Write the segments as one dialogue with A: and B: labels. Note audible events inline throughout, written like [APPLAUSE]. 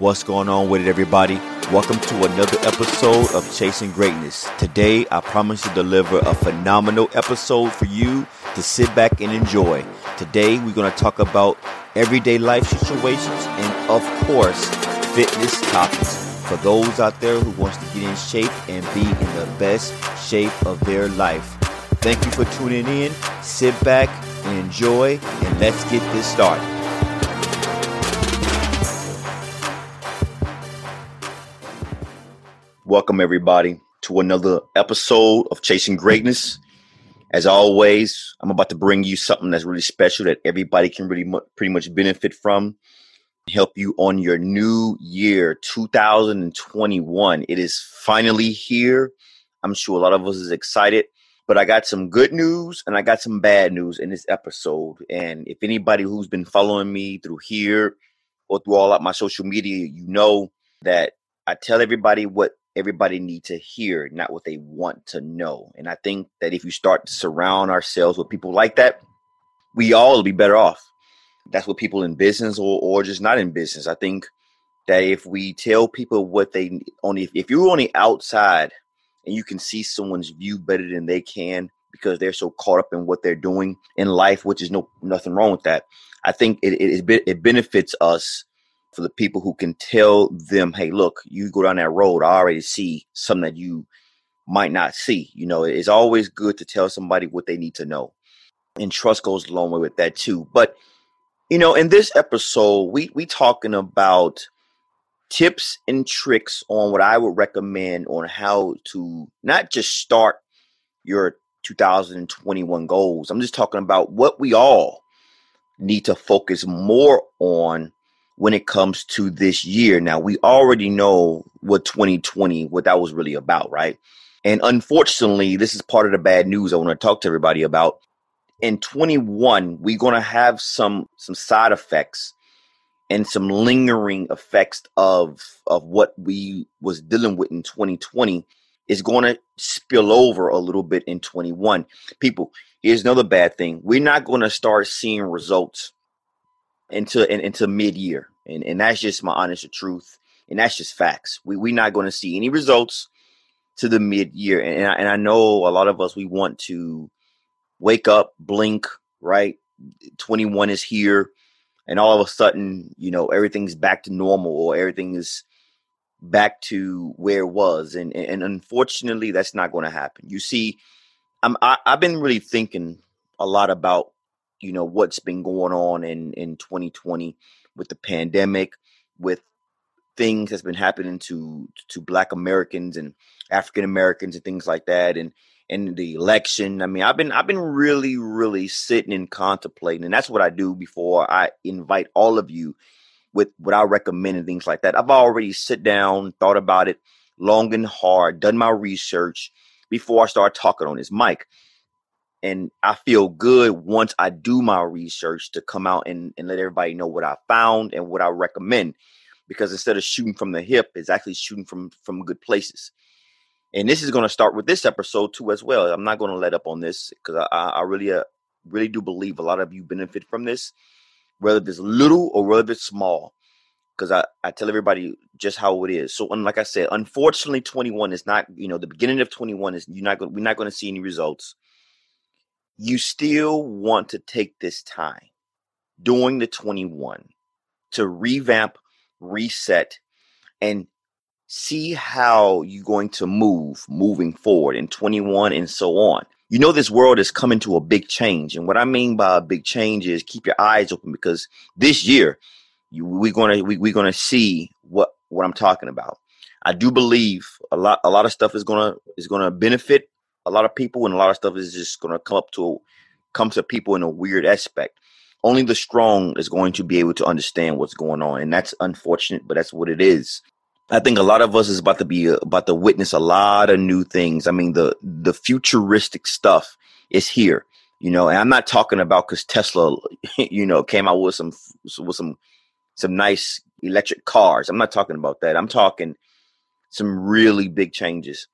A: What's going on with it, everybody? Welcome to another episode of Chasing Greatness. Today, I promise to deliver a phenomenal episode for you to sit back and enjoy. Today, we're going to talk about everyday life situations and, of course, fitness topics for those out there who wants to get in shape and be in the best shape of their life. Thank you for tuning in. Sit back and enjoy, and let's get this started. Welcome, everybody, to another episode of Chasing Greatness. As always, I'm about to bring you something that's really special that everybody can really mu- pretty much benefit from, help you on your new year 2021. It is finally here. I'm sure a lot of us is excited, but I got some good news and I got some bad news in this episode. And if anybody who's been following me through here or through all of my social media, you know that I tell everybody what everybody need to hear, not what they want to know. And I think that if you start to surround ourselves with people like that, we all will be better off. That's what people in business or, or just not in business. I think that if we tell people what they only if you're on the outside and you can see someone's view better than they can because they're so caught up in what they're doing in life, which is no nothing wrong with that. I think it it, it benefits us for the people who can tell them, hey, look, you go down that road, I already see something that you might not see. You know, it's always good to tell somebody what they need to know. And trust goes a long way with that too. But you know, in this episode, we we talking about tips and tricks on what I would recommend on how to not just start your 2021 goals. I'm just talking about what we all need to focus more on when it comes to this year. Now, we already know what 2020, what that was really about, right? And unfortunately, this is part of the bad news I want to talk to everybody about. In 21, we're going to have some some side effects and some lingering effects of of what we was dealing with in 2020 is going to spill over a little bit in 21. People, here's another bad thing. We're not going to start seeing results until in, into mid-year. And and that's just my honest truth and that's just facts. We, we're not going to see any results to the mid-year. And, I, and i know a lot of us we want to wake up blink right? 21 is here and all of a sudden you know everything's back to normal or everything is back to where it was. And and unfortunately that's not going to happen. You see i'm I, i've been really thinking a lot about you know what's been going on in in 2020 with the pandemic with things that's been happening to to black americans and african americans and things like that and and the election. I mean i've been i've been really really sitting and contemplating and that's what i do before i invite all of you with what i recommend and things like that. I've already sit down thought about it long and hard done my research before i start talking on this mic and I feel good once I do my research to come out and, and let everybody know what I found and what I recommend. Because instead of shooting from the hip, it's actually shooting from from good places. And this is going to start with this episode too, as well. I'm not going to let up on this because I, I really, uh, really do believe a lot of you benefit from this, whether it's little or whether it's small. Because I, I tell everybody just how it is. So, and like I said, unfortunately, 21 is not, you know, the beginning of 21 is you're not going, we're not going to see any results you still want to take this time during the 21 to revamp, reset, and see how you're going to move moving forward in 21 and so on. You know, this world is coming to a big change. And what I mean by a big change is keep your eyes open because this year you, we're going to, we, we're going to see what, what I'm talking about. I do believe a lot, a lot of stuff is going to, is going to benefit a lot of people, and a lot of stuff is just going to come up to come to people in a weird aspect. Only the strong is going to be able to understand what's going on, and that's unfortunate, but that's what it is. I think a lot of us is about to be uh, about to witness a lot of new things. I mean, the the futuristic stuff is here, you know. And I'm not talking about because Tesla, [LAUGHS] you know, came out with some with some some nice electric cars. I'm not talking about that. I'm talking some really big changes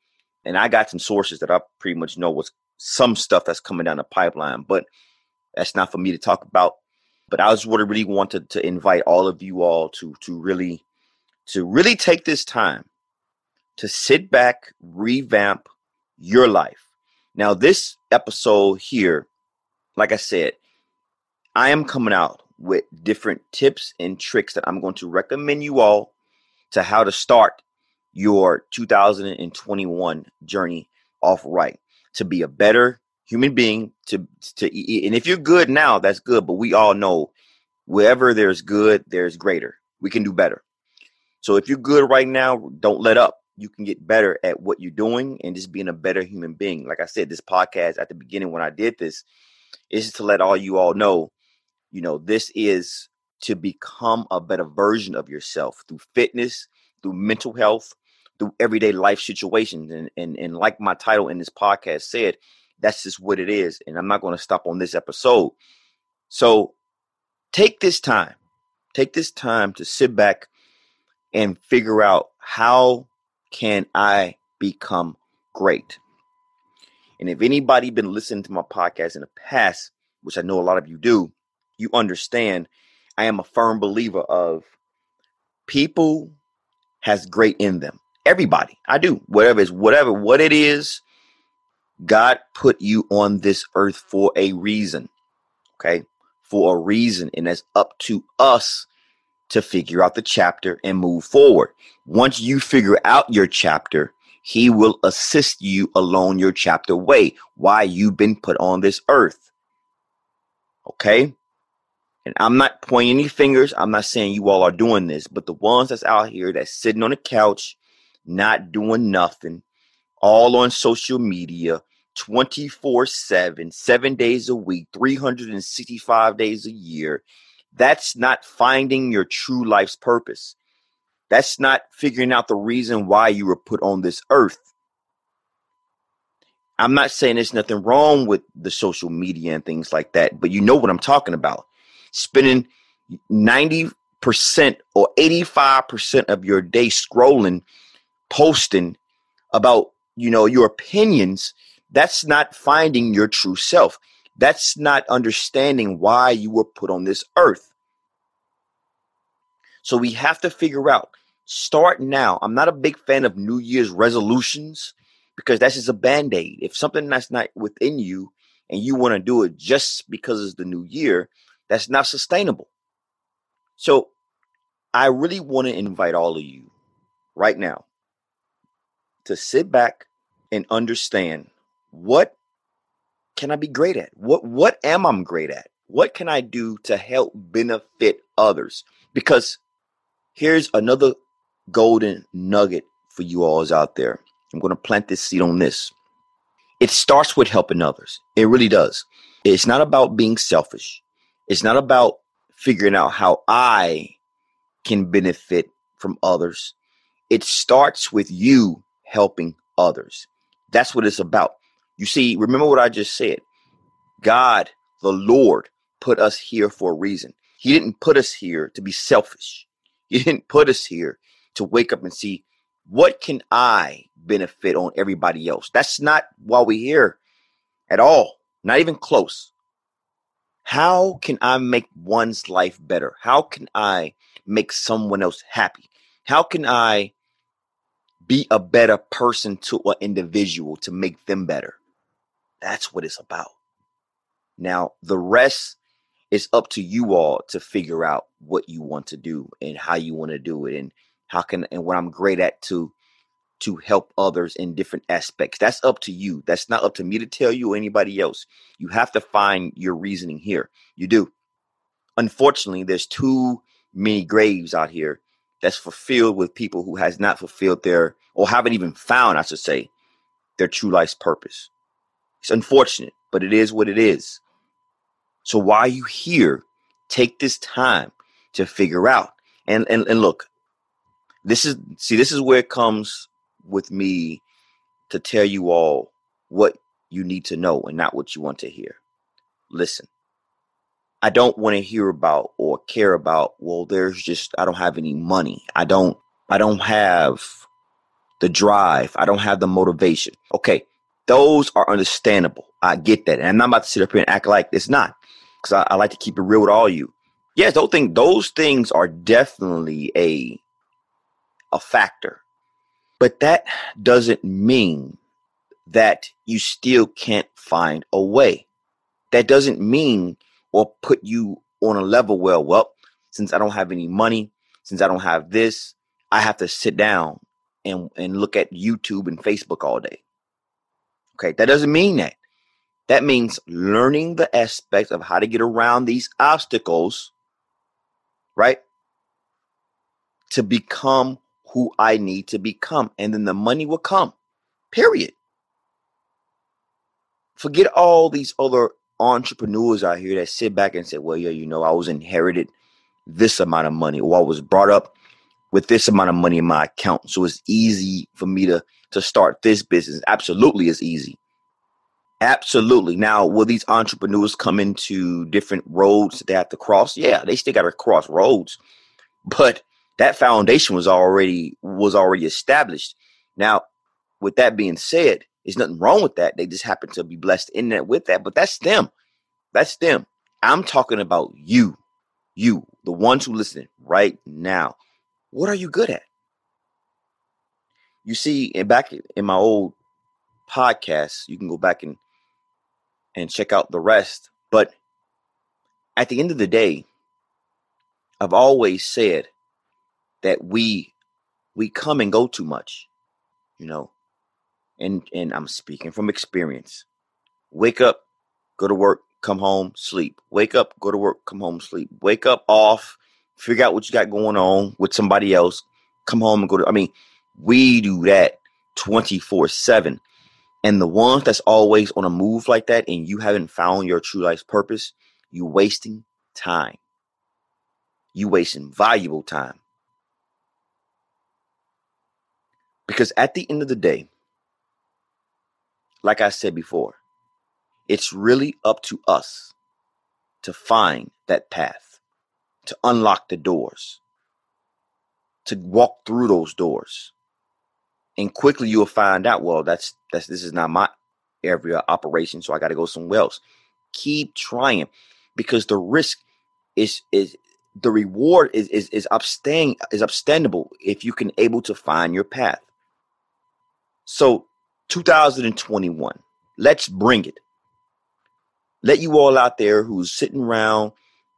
A: and I got some sources that I pretty much know what's some stuff that's coming down the pipeline, but that's not for me to talk about. But I just would really wanted to invite all of you all to to really to really take this time to sit back, revamp your life. Now, this episode here, like I said, I am coming out with different tips and tricks that I'm going to recommend you all to how to start your 2021 journey off right. To be a better human being to to and if you're good now that's good but we all know wherever there's good there's greater. We can do better. So if you're good right now don't let up. You can get better at what you're doing and just being a better human being. Like i said this podcast at the beginning when i did this is to let all you all know you know this is to become a better version of yourself through fitness through mental health through everyday life situations and and, and like my title in this podcast said that's just what it is and i'm not going to stop on this episode. So take this time take this time to sit back and figure out how can i become great? And if anybody been listening to my podcast in the past which i know a lot of you do you understand i am a firm believer of people has great in them everybody i do whatever is whatever what it is God put you on this earth for a reason. Okay. For a reason. And it's up to us to figure out the chapter and move forward. Once you figure out your chapter, he will assist you along your chapter way. Why you've been put on this earth. Okay. And I'm not pointing any fingers. I'm not saying you all are doing this, but the ones that's out here that's sitting on the couch, not doing nothing, all on social media 24 7, seven days a week, 365 days a year. That's not finding your true life's purpose. That's not figuring out the reason why you were put on this earth. I'm not saying there's nothing wrong with the social media and things like that, but you know what I'm talking about. Spending 90% or 85% of your day scrolling, posting about you know, your opinions, that's not finding your true self. That's not understanding why you were put on this earth. So we have to figure out, start now. I'm not a big fan of New Year's resolutions because that's just a band aid. If something that's not within you and you want to do it just because it's the new year, that's not sustainable. So I really want to invite all of you right now to sit back and understand what can I be great at? What what am I great at? What can I do to help benefit others? Because here's another golden nugget for you all out there. I'm going to plant this seed on this. It starts with helping others. It really does. It's not about being selfish. It's not about figuring out how I can benefit from others. It starts with you helping others. That's what it's about. You see, remember what I just said. God, the Lord, put us here for a reason. He didn't put us here to be selfish. He didn't put us here to wake up and see what can I benefit on everybody else. That's not why we're here at all. Not even close. How can I make one's life better? How can I make someone else happy? How can I be a better person to an individual to make them better. That's what it's about. Now, the rest is up to you all to figure out what you want to do and how you want to do it and how can and what I'm great at to to help others in different aspects. That's up to you. That's not up to me to tell you or anybody else. You have to find your reasoning here. You do. Unfortunately, there's too many graves out here that's fulfilled with people who has not fulfilled their or haven't even found, I should say, their true life's purpose. It's unfortunate, but it is what it is. So while you here, take this time to figure out. And and, and look, this is see, this is where it comes with me to tell you all what you need to know and not what you want to hear. Listen, I don't want to hear about or care about, well, there's just I don't have any money. I don't I don't have the drive. I don't have the motivation. Okay, those are understandable. I get that. And I'm not about to sit up here and act like it's not. Because I, I, like to keep it real with all you. Yes, those things those things are definitely a a factor. But that doesn't mean that you still can't find a way. That doesn't mean or put you on a level where, well, since I don't have any money, since I don't have this, I have to sit down and, and look at YouTube and Facebook all day. Okay, that doesn't mean that. That means learning the aspects of how to get around these obstacles, right? To become who I need to become. And then the money will come, period. Forget all these other entrepreneurs out here that sit back and say, well, yeah, you know, I was inherited this amount of money or I was brought up with this amount of money in my account. So it's easy for me to to start this business. Absolutely it's easy. Absolutely. Now, will these entrepreneurs come into different roads that they have to cross? Yeah, they still got to cross roads, but that foundation was already was already established. Now, with that being said, there's nothing wrong with that. They just happen to be blessed in that with that, but that's them. That's them. I'm talking about you, you, the ones who listen right now. What are you good at? You see, and back in my old podcast, you can go back and and check out the rest. But at the end of the day, I've always said that we we come and go too much, you know. And and I'm speaking from experience. Wake up, go to work, come home, sleep. Wake up, go to work, come home, sleep. Wake up off, figure out what you got going on with somebody else, come home and go to I mean, we do that 24/7. And the ones that's always on a move like that and you haven't found your true life's purpose, you wasting time. You wasting valuable time. Because at the end of the day, like I said before, it's really up to us to find that path, to unlock the doors, to walk through those doors. And quickly you'll find out well that's that's this is not my area of operation so i got to go somewhere else. Keep trying because the risk is is the reward is is is upstaying is upstandable if you can able to find your path. So 2021 let's bring it let you all out there who's sitting around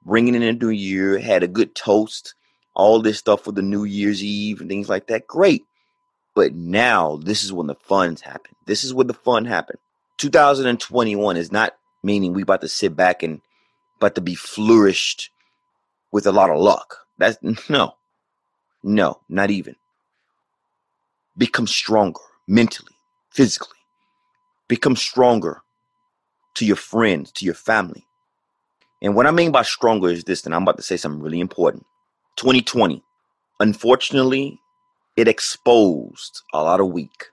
A: bringing in a new year had a good toast all this stuff for the new year's eve and things like that great but now this is when the fun's happen. This is when the fun happen. 2021 is not meaning we about to sit back and about to be flourished with a lot of luck. That's [LAUGHS] no, no, not even. Become stronger mentally, physically. Become stronger to your friends, to your family. And what I mean by stronger is this, and I'm about to say something really important. 2020, unfortunately, it exposed a lot of weak.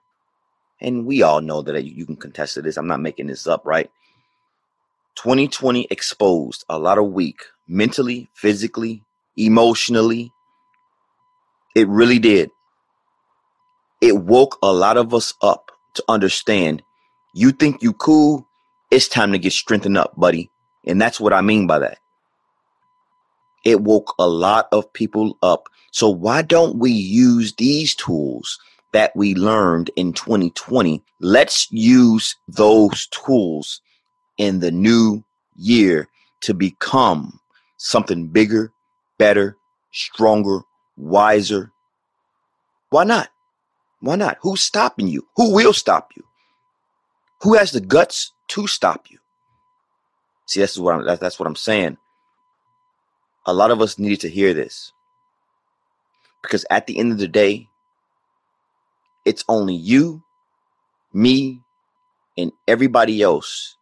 A: And we all know that you can contest this. I'm not making this up, right? 2020 exposed a lot of weak mentally, physically, emotionally. It really did. It woke a lot of us up to understand you think you cool, it's time to get strengthened up, buddy. And that's what I mean by that. It woke a lot of people up so why don't we use these tools that we learned in 2020? Let's use those tools in the new year to become something bigger, better, stronger, wiser. Why not? Why not? Who's stopping you? Who will stop you? Who has the guts to stop you? See, that's what I'm, that's what I'm saying. A lot of us needed to hear this. Because at the end of the day, it's only you, me, and everybody else.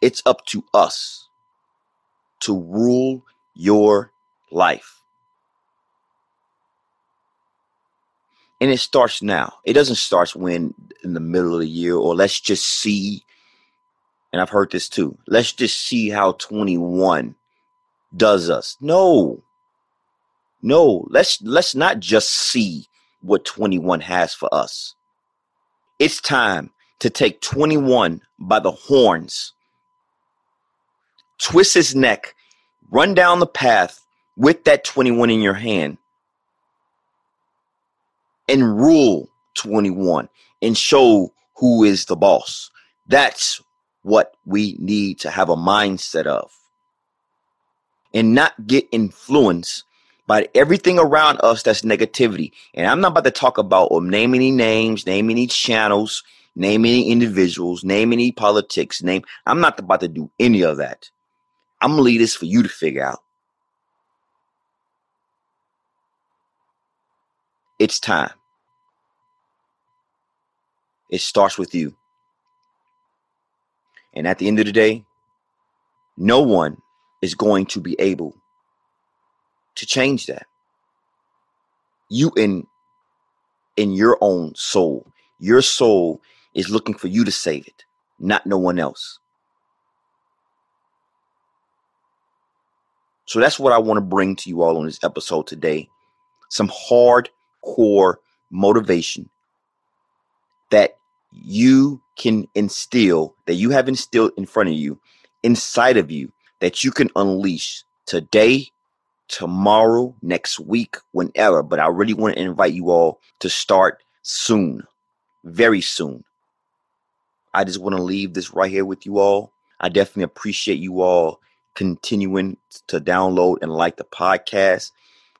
A: It's up to us to rule your life. And it starts now. It doesn't start when in the middle of the year or let's just see. And I've heard this too. Let's just see how 21 does us. No. No, let's let's not just see what 21 has for us. It's time to take 21 by the horns, twist his neck, run down the path with that 21 in your hand, and rule 21 and show who is the boss. That's what we need to have a mindset of and not get influenced by everything around us that's negativity. And I'm not about to talk about um, or name any names, name any channels, name any individuals, name any politics, name. I'm not about to do any of that. I'm gonna leave this for you to figure out. It's time. It starts with you. And at the end of the day, no one is going to be able to change that. You in in your own soul. Your soul is looking for you to save it, not no one else. So that's what I want to bring to you all on this episode today. Some hardcore motivation that you can instill, that you have instilled in front of you, inside of you, that you can unleash today, tomorrow, next week, whenever. But I really want to invite you all to start soon, very soon. I just want to leave this right here with you all. I definitely appreciate you all continuing to download and like the podcast.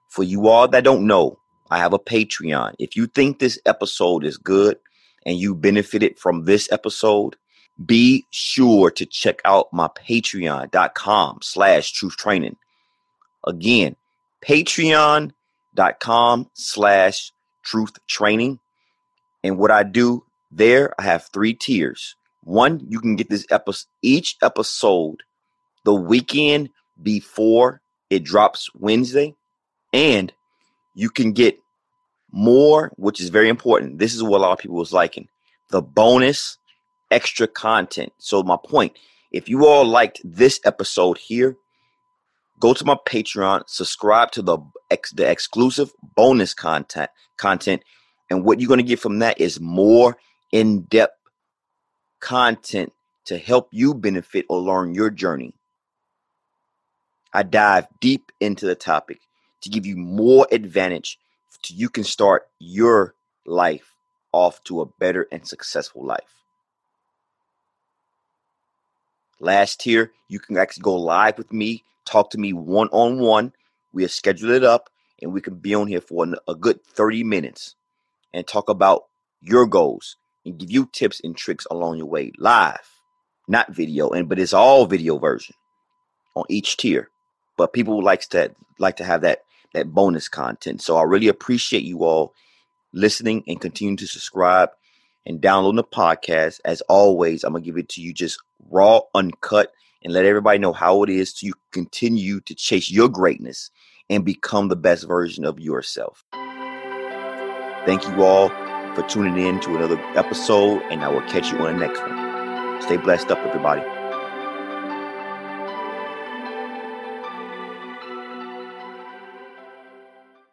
A: For you all that don't know, I have a Patreon. If you think this episode is good and you benefited from this episode, be sure to check out my patreon.com slash truth training. Again, patreon.com slash truth training. And what I do there, I have three tiers. One, you can get this episode, each episode the weekend before it drops Wednesday. And you can get more, which is very important. This is what a lot of people was liking. The bonus extra content. So my point, if you all liked this episode here, go to my Patreon, subscribe to the ex, the exclusive bonus content content, and what you're going to get from that is more in-depth content to help you benefit or learn your journey. I dive deep into the topic to give you more advantage so you can start your life off to a better and successful life. Last tier, you can actually go live with me, talk to me one on one. We have scheduled it up and we can be on here for a good 30 minutes and talk about your goals and give you tips and tricks along your way live, not video, and but it's all video version on each tier. But people likes to like to have that that bonus content. So I really appreciate you all listening and continue to subscribe and download the podcast. As always, I'm gonna give it to you just raw, uncut, and let everybody know how it is to continue to chase your greatness and become the best version of yourself. Thank you all for tuning in to another episode, and I will catch you on the next one. Stay blessed up, everybody.